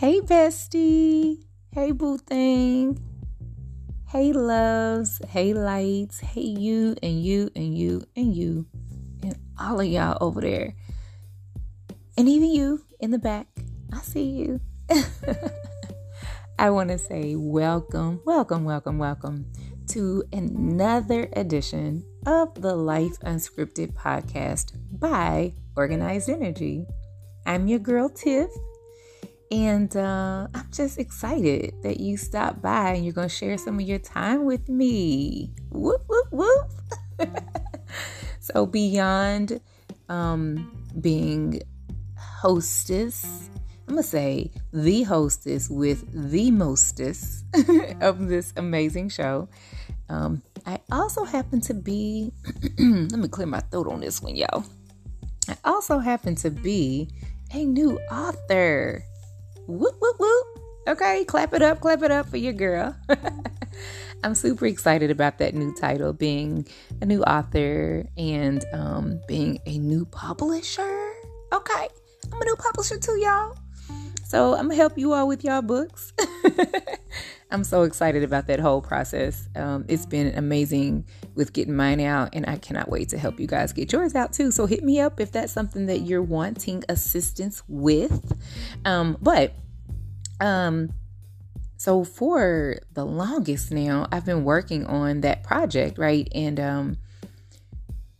Hey, bestie. Hey, boo thing. Hey, loves. Hey, lights. Hey, you and you and you and you and all of y'all over there. And even you in the back. I see you. I want to say welcome, welcome, welcome, welcome to another edition of the Life Unscripted podcast by Organized Energy. I'm your girl, Tiff. And uh, I'm just excited that you stopped by and you're going to share some of your time with me. Whoop, whoop, whoop. so, beyond um, being hostess, I'm going to say the hostess with the mostess of this amazing show. Um, I also happen to be, let me clear my throat on this one, y'all. I also happen to be a new author. Whoop, whoop, whoop. Okay, clap it up, clap it up for your girl. I'm super excited about that new title, being a new author and um, being a new publisher. Okay, I'm a new publisher too, y'all. So I'm gonna help you all with y'all books. I'm so excited about that whole process. Um, it's been amazing with getting mine out, and I cannot wait to help you guys get yours out too. So hit me up if that's something that you're wanting assistance with. Um, but um, so for the longest now, I've been working on that project, right? And um,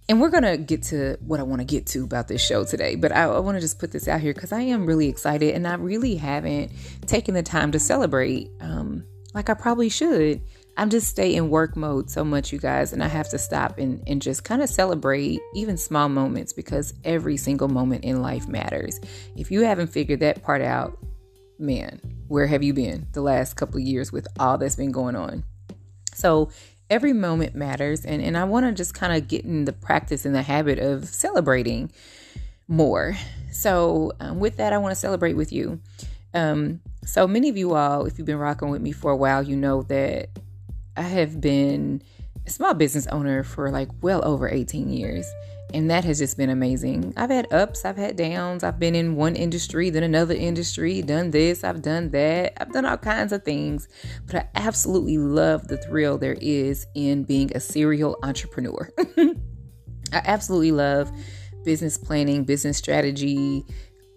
and we're gonna get to what I want to get to about this show today, but I, I want to just put this out here because I am really excited, and I really haven't taken the time to celebrate. Um, like I probably should. I'm just stay in work mode so much, you guys, and I have to stop and, and just kind of celebrate even small moments because every single moment in life matters. If you haven't figured that part out, man, where have you been the last couple of years with all that's been going on? So every moment matters, and, and I want to just kind of get in the practice and the habit of celebrating more. So, um, with that, I want to celebrate with you. Um, so many of you all, if you've been rocking with me for a while, you know that I have been a small business owner for like well over 18 years. And that has just been amazing. I've had ups, I've had downs. I've been in one industry, then another industry, done this, I've done that. I've done all kinds of things. But I absolutely love the thrill there is in being a serial entrepreneur. I absolutely love business planning, business strategy,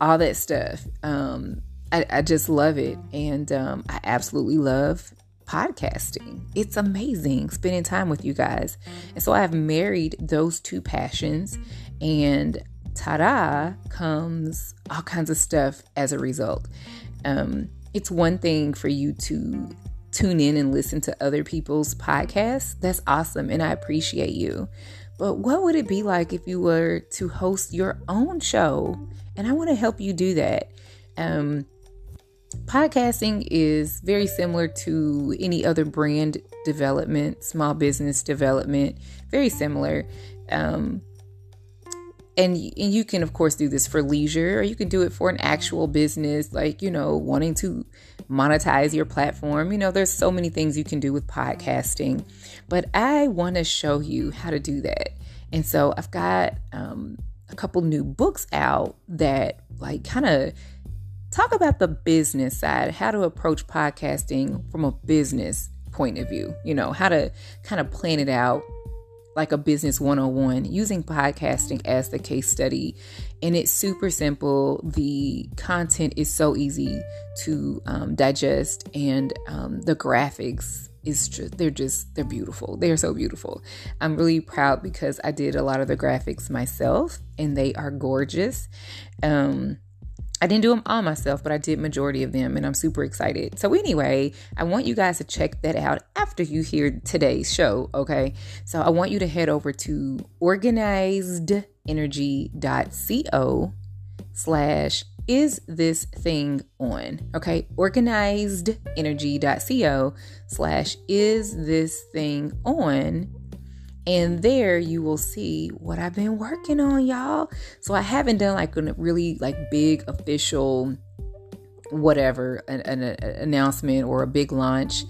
all that stuff. Um, I, I just love it. And um, I absolutely love podcasting. It's amazing spending time with you guys. And so I have married those two passions, and ta da comes all kinds of stuff as a result. Um, it's one thing for you to tune in and listen to other people's podcasts. That's awesome, and I appreciate you. But what would it be like if you were to host your own show? And I want to help you do that. Um, podcasting is very similar to any other brand development, small business development, very similar. Um, and, and you can, of course, do this for leisure, or you can do it for an actual business, like, you know, wanting to monetize your platform. You know, there's so many things you can do with podcasting, but I want to show you how to do that. And so I've got um, a couple new books out that, like, kind of talk about the business side, how to approach podcasting from a business point of view, you know, how to kind of plan it out like a business 101 using podcasting as the case study. And it's super simple. The content is so easy to um, digest, and um, the graphics is just they're just they're beautiful they're so beautiful i'm really proud because i did a lot of the graphics myself and they are gorgeous um I didn't do them all myself, but I did majority of them and I'm super excited. So anyway, I want you guys to check that out after you hear today's show, okay? So I want you to head over to organizedenergy.co slash is this thing on okay organizedenergy.co slash is this thing on and there you will see what I've been working on, y'all. So I haven't done like a really like big official whatever an, an, an announcement or a big launch.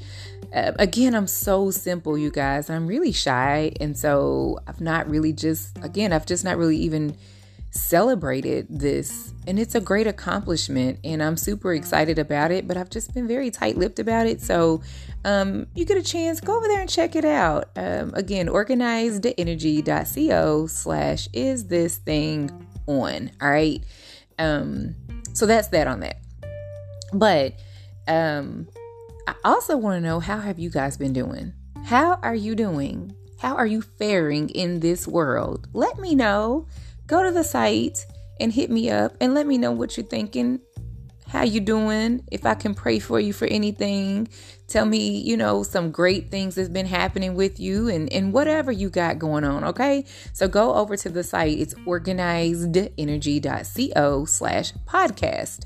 Uh, again, I'm so simple, you guys. I'm really shy, and so I've not really just again, I've just not really even celebrated this and it's a great accomplishment and i'm super excited about it but i've just been very tight-lipped about it so um, you get a chance go over there and check it out. Um, again organizedenergy.co slash is this thing on all right? Um, so that's that on that. But um, i also want to know how have you guys been doing? How are you doing? How are you faring in this world? Let me know. Go to the site and hit me up and let me know what you're thinking how you doing? If i can pray for you for anything tell me you know some great things that's been happening with you and and whatever you got going on okay? So go over to the site. It's organizedenergy.co slash podcast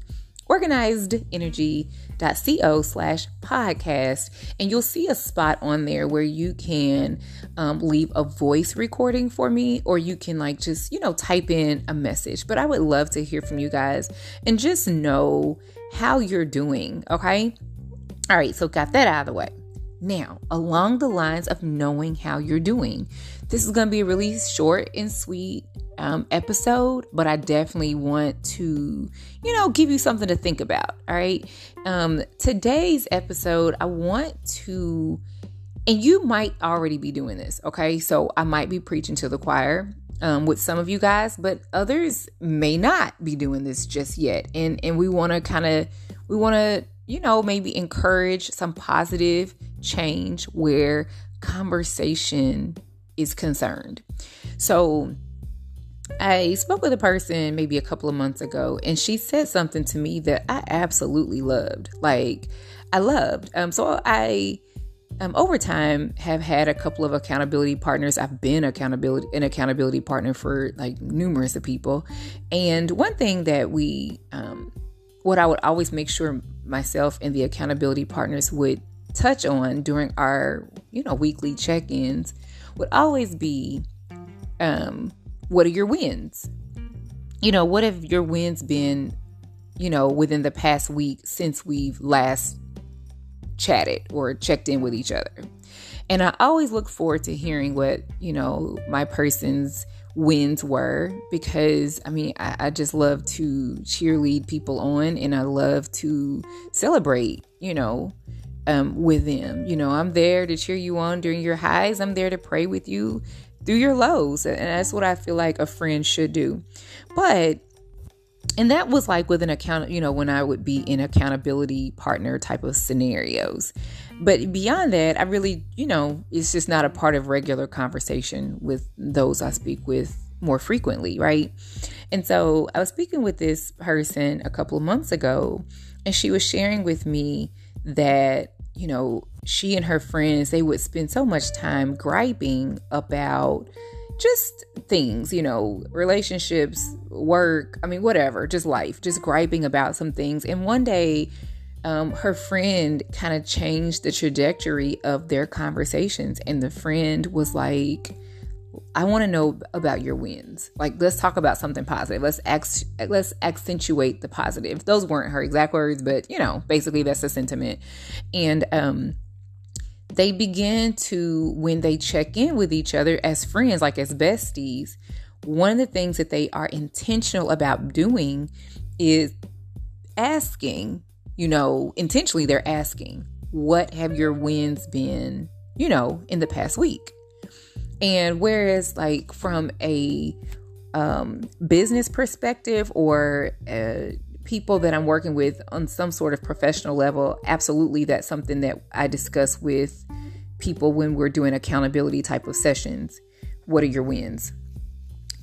organizedenergy.co slash podcast. And you'll see a spot on there where you can um, leave a voice recording for me or you can like just you know type in a message. But i would love to hear from you guys and just know how you're doing okay? All right so got that out of the way now, along the lines of knowing how you're doing, this is going to be a really short and sweet um, episode, but I definitely want to, you know, give you something to think about. All right. Um, today's episode, I want to, and you might already be doing this. Okay. So I might be preaching to the choir. Um, with some of you guys, but others may not be doing this just yet. And and we want to kind of we want to you know maybe encourage some positive change where conversation is concerned. So I spoke with a person maybe a couple of months ago, and she said something to me that I absolutely loved. Like, I loved. Um, so I um, over time have had a couple of accountability partners i've been accountability an accountability partner for like numerous of people and one thing that we um, what i would always make sure myself and the accountability partners would touch on during our, you know, weekly check-ins would always be um what are your wins? You know, what have your wins been, you know, within the past week since we've last chatted or checked in with each other? And I always look forward to hearing what, you know, my person's wins were because I mean, I, I, just love to cheerlead people on and I love to celebrate, you know, um, with them. You know, I'm there to cheer you on during your highs. I'm there to pray with you through your lows. And that's what I feel like a friend should do. But and that was like with an account, you know, when I would be in accountability partner type of scenarios. But beyond that, I really, you know, it's just not a part of regular conversation with those I speak with more frequently, right? And so I was speaking with this person a couple of months ago, and she was sharing with me that you know, she and her friends, they would spend so much time griping about just things, you know, relationships, work, I mean, whatever, just life, just griping about some things. And one day, um, her friend kind of changed the trajectory of their conversations. And the friend was like, I want to know about your wins. Like, let's talk about something positive. Let's ex- let's accentuate the positive. Those weren't her exact words, but you know, basically that's the sentiment. And um, they begin to when they check in with each other as friends, like as besties. One of the things that they are intentional about doing is asking. You know, intentionally, they're asking, "What have your wins been?" You know, in the past week and whereas, like, from a um, business perspective or uh, people that I'm working with on some sort of professional level, absolutely that's something that I discuss with people when we're doing accountability type of sessions. What are your wins?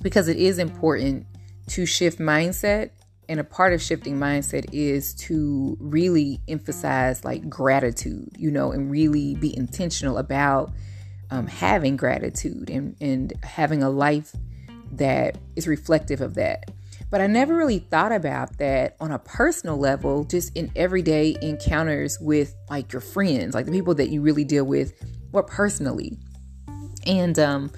Because it is important to shift mindset. And a part of shifting mindset is to really emphasize like gratitude, you know, and really be intentional about um, having gratitude and, and having a life that is reflective of that. But I never really thought about that on a personal level, just in everyday encounters with like your friends, like the people that you really deal with more personally. And um,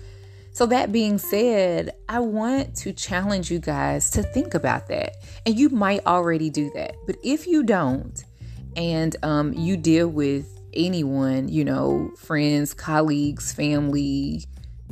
so, that being said, I want to challenge you guys to think about that. And you might already do that. But if you don't, and um, you deal with anyone, you know, friends, colleagues, family,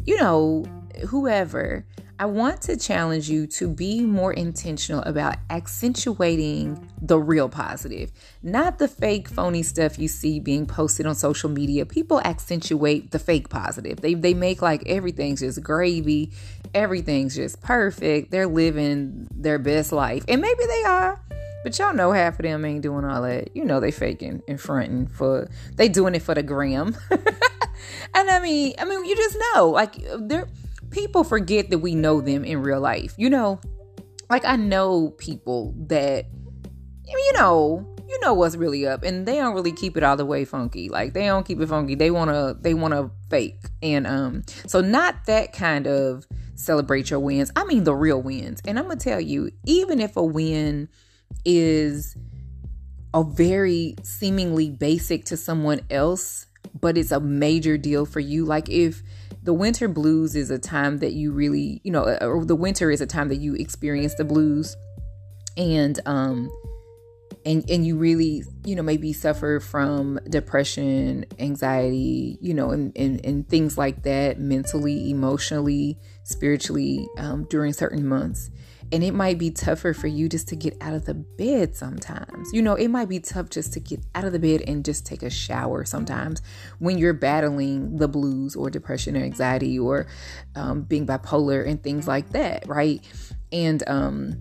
you know, whoever, I want to challenge you to be more intentional about accentuating the real positive, not the fake, phony stuff you see being posted on social media. People accentuate the fake positive. They, they make like everything's just gravy, everything's just perfect. They're living their best life. And maybe they are. But y'all know half of them ain't doing all that. You know they faking and fronting for they doing it for the gram. and I mean, I mean, you just know, like they're people forget that we know them in real life. You know, like I know people that you know, you know what's really up and they don't really keep it all the way funky. Like they don't keep it funky. They want to they want to fake. And um so not that kind of celebrate your wins. I mean the real wins. And I'm going to tell you, even if a win is a very seemingly basic to someone else, but it's a major deal for you, like if the winter blues is a time that you really, you know, uh, or the winter is a time that you experience the blues and um and and you really, you know, maybe suffer from depression, anxiety, you know, and and, and things like that mentally, emotionally, spiritually um, during certain months. And it might be tougher for you just to get out of the bed sometimes. You know, it might be tough just to get out of the bed and just take a shower sometimes when you're battling the blues or depression or anxiety or um, being bipolar and things like that, right? And um,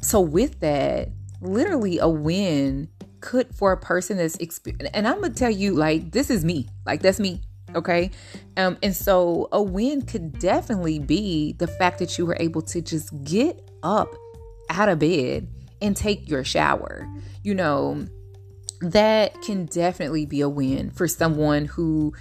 so, with that, literally a win could for a person that's experienced, and I'm gonna tell you, like, this is me, like, that's me okay um and so a win could definitely be the fact that you were able to just get up out of bed and take your shower. You know, that can definitely be a win for someone who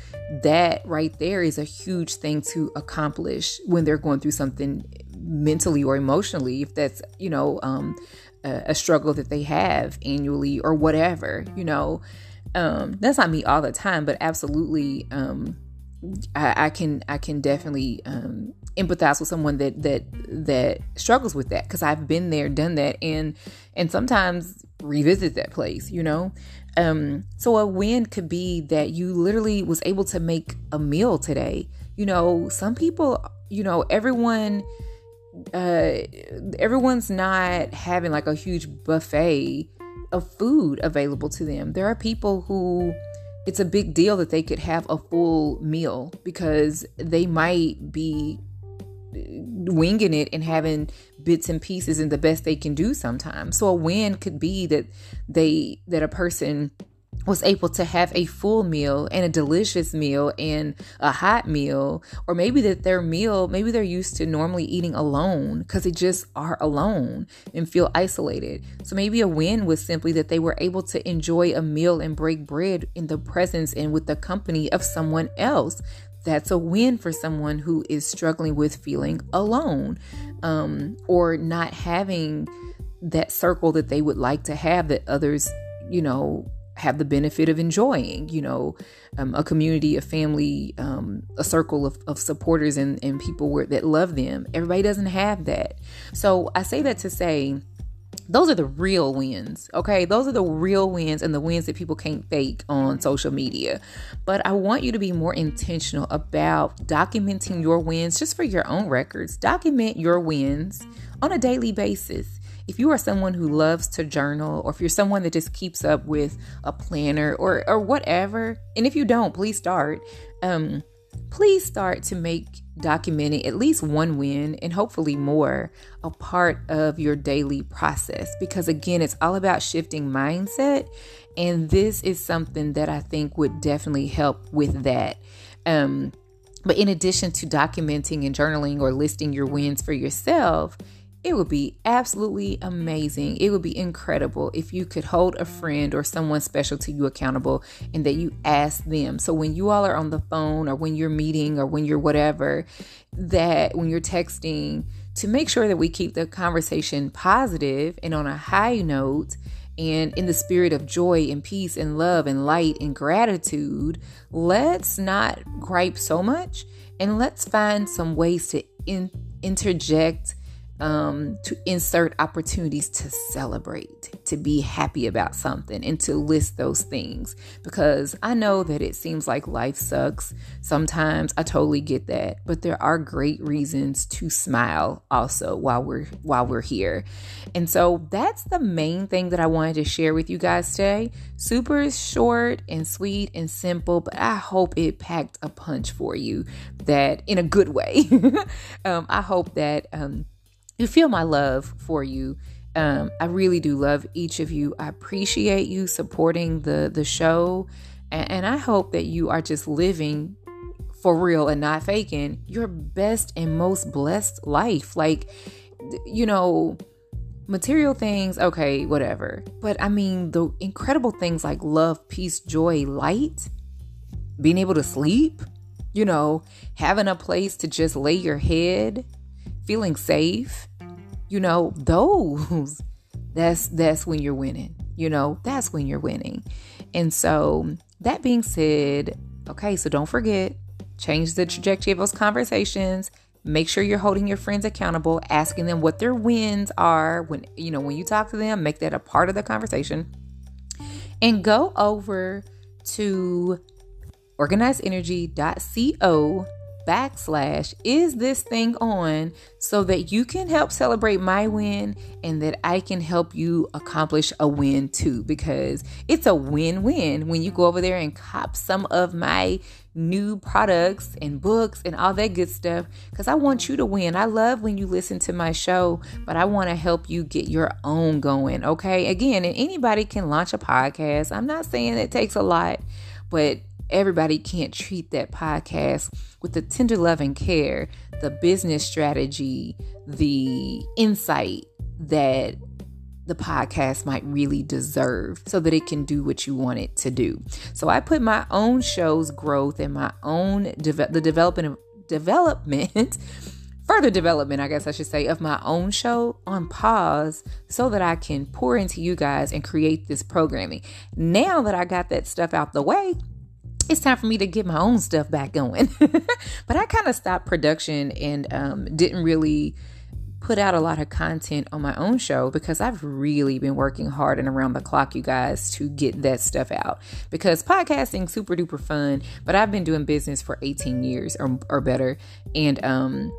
that right there is a huge thing to accomplish when they're going through something mentally or emotionally if that's you know um, a, a, struggle that they have annually or whatever you know um, that's not me all the time but absolutely um, I, I, can I can definitely um, empathize with someone that that that struggles with that because I've been there, done that, and and sometimes revisit that place. You know, um, so a win could be that you literally was able to make a meal today. You know, some people, you know, everyone uh everyone's not having like a huge buffet of food available to them. There are people who it's a big deal that they could have a full meal because they might be winging it and having bits and pieces and the best they can do sometimes. So a win could be that they that a person was able to have a full meal and a delicious meal and a hot meal or maybe that their meal maybe they're used to normally eating alone because they just are alone and feel isolated. So maybe a win was simply that they were able to enjoy a meal and break bread in the presence and with the company of someone else. That's a win for someone who is struggling with feeling alone um, or not having that circle that they would like to have that others, you know, have the benefit of enjoying, you know, um, a community, a family, um, a circle of, of supporters and, and people where, that love them. Everybody doesn't have that. So I say that to say, those are the real wins, okay? Those are the real wins and the wins that people can't fake on social media. But I want you to be more intentional about documenting your wins just for your own records. Document your wins on a daily basis. If you are someone who loves to journal, or if you're someone that just keeps up with a planner or or whatever, and if you don't, please start. Um, please start to make documenting at least one win and hopefully more a part of your daily process because again it's all about shifting mindset and this is something that I think would definitely help with that um but in addition to documenting and journaling or listing your wins for yourself it would be absolutely amazing. It would be incredible if you could hold a friend or someone special to you accountable and that you ask them. So when you all are on the phone or when you're meeting or when you're whatever, that when you're texting, to make sure that we keep the conversation positive and on a high note and in the spirit of joy and peace and love and light and gratitude, let's not gripe so much and let's find some ways to in- interject um, to insert opportunities to celebrate, to be happy about something, and to list those things. Because I know that it seems like life sucks. Sometimes I totally get that, but there are great reasons to smile also while we're while we're here. And so that's the main thing that I wanted to share with you guys today. Super short and sweet and simple, but I hope it packed a punch for you that in a good way. um, I hope that. Um, you feel my love for you. Um, I really do love each of you. I appreciate you supporting the the show, and, and I hope that you are just living for real and not faking your best and most blessed life. Like, you know, material things, okay, whatever. But I mean, the incredible things like love, peace, joy, light, being able to sleep, you know, having a place to just lay your head, feeling safe, you know, those that's that's when you're winning. You know, that's when you're winning. And so, that being said, okay, so don't forget, change the trajectory of those conversations. Make sure you're holding your friends accountable, asking them what their wins are when you know when you talk to them, make that a part of the conversation. And go over to organizeenergy.co backslash is this thing on so that you can help celebrate my win and that I can help you accomplish a win too because it's a win-win when you go over there and cop some of my new products and books and all that good stuff because I want you to win. I love when you listen to my show, but I want to help you get your own going, okay? Again, and anybody can launch a podcast. I'm not saying it takes a lot, but everybody can't treat that podcast with the tender love and care, the business strategy, the insight that the podcast might really deserve so that it can do what you want it to do. So I put my own show's growth and my own de- the development of development further development, I guess I should say, of my own show on pause so that I can pour into you guys and create this programming. Now that I got that stuff out the way, it's time for me to get my own stuff back going. but I kind of stopped production and um, didn't really put out a lot of content on my own show because I've really been working hard and around the clock, you guys, to get that stuff out. Because podcasting super duper fun, but I've been doing business for 18 years or, or better, and um,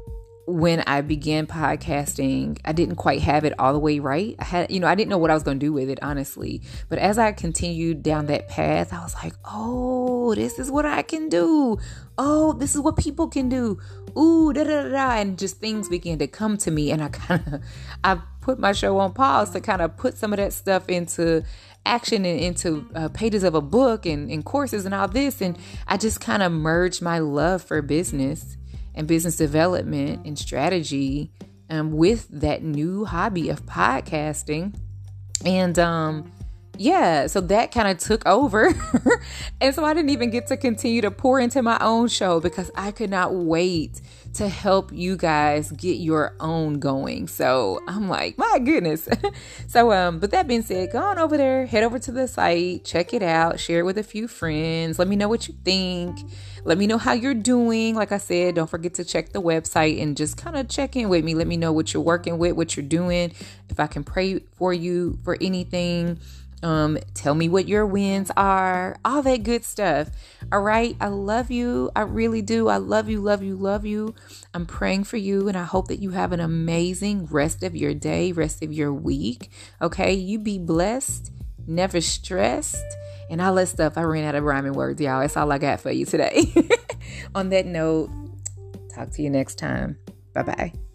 when I began podcasting, I didn't quite have it all the way right. I had, you know, I didn't know what I was going to do with it, honestly. But as I continued down that path, I was like, oh, this is what I can do. Oh, this is what people can do. Ooh, da da da. And just things began to come to me. And I kind of, I put my show on pause to kind of put some of that stuff into action and into uh, pages of a book and, and courses and all this. And I just kind of merged my love for business and business development and strategy um, with that new hobby of podcasting. And um, yeah, so that kind of took over. and so I didn't even get to continue to pour into my own show because I could not wait to help you guys get your own going. So I'm like, my goodness. so um, but that being said, go on over there, head over to the site, check it out, share it with a few friends. Let me know what you think. Let me know how you're doing. Like I said, don't forget to check the website and just kind of check in with me. Let me know what you're working with, what you're doing. If I can pray for you for anything, um, tell me what your wins are, all that good stuff. All right. I love you. I really do. I love you, love you, love you. I'm praying for you, and I hope that you have an amazing rest of your day, rest of your week. Okay. You be blessed, never stressed and all that stuff. I ran out of rhyming words, y'all. That's all I got for you today. On that note, talk to you next time. Bye bye.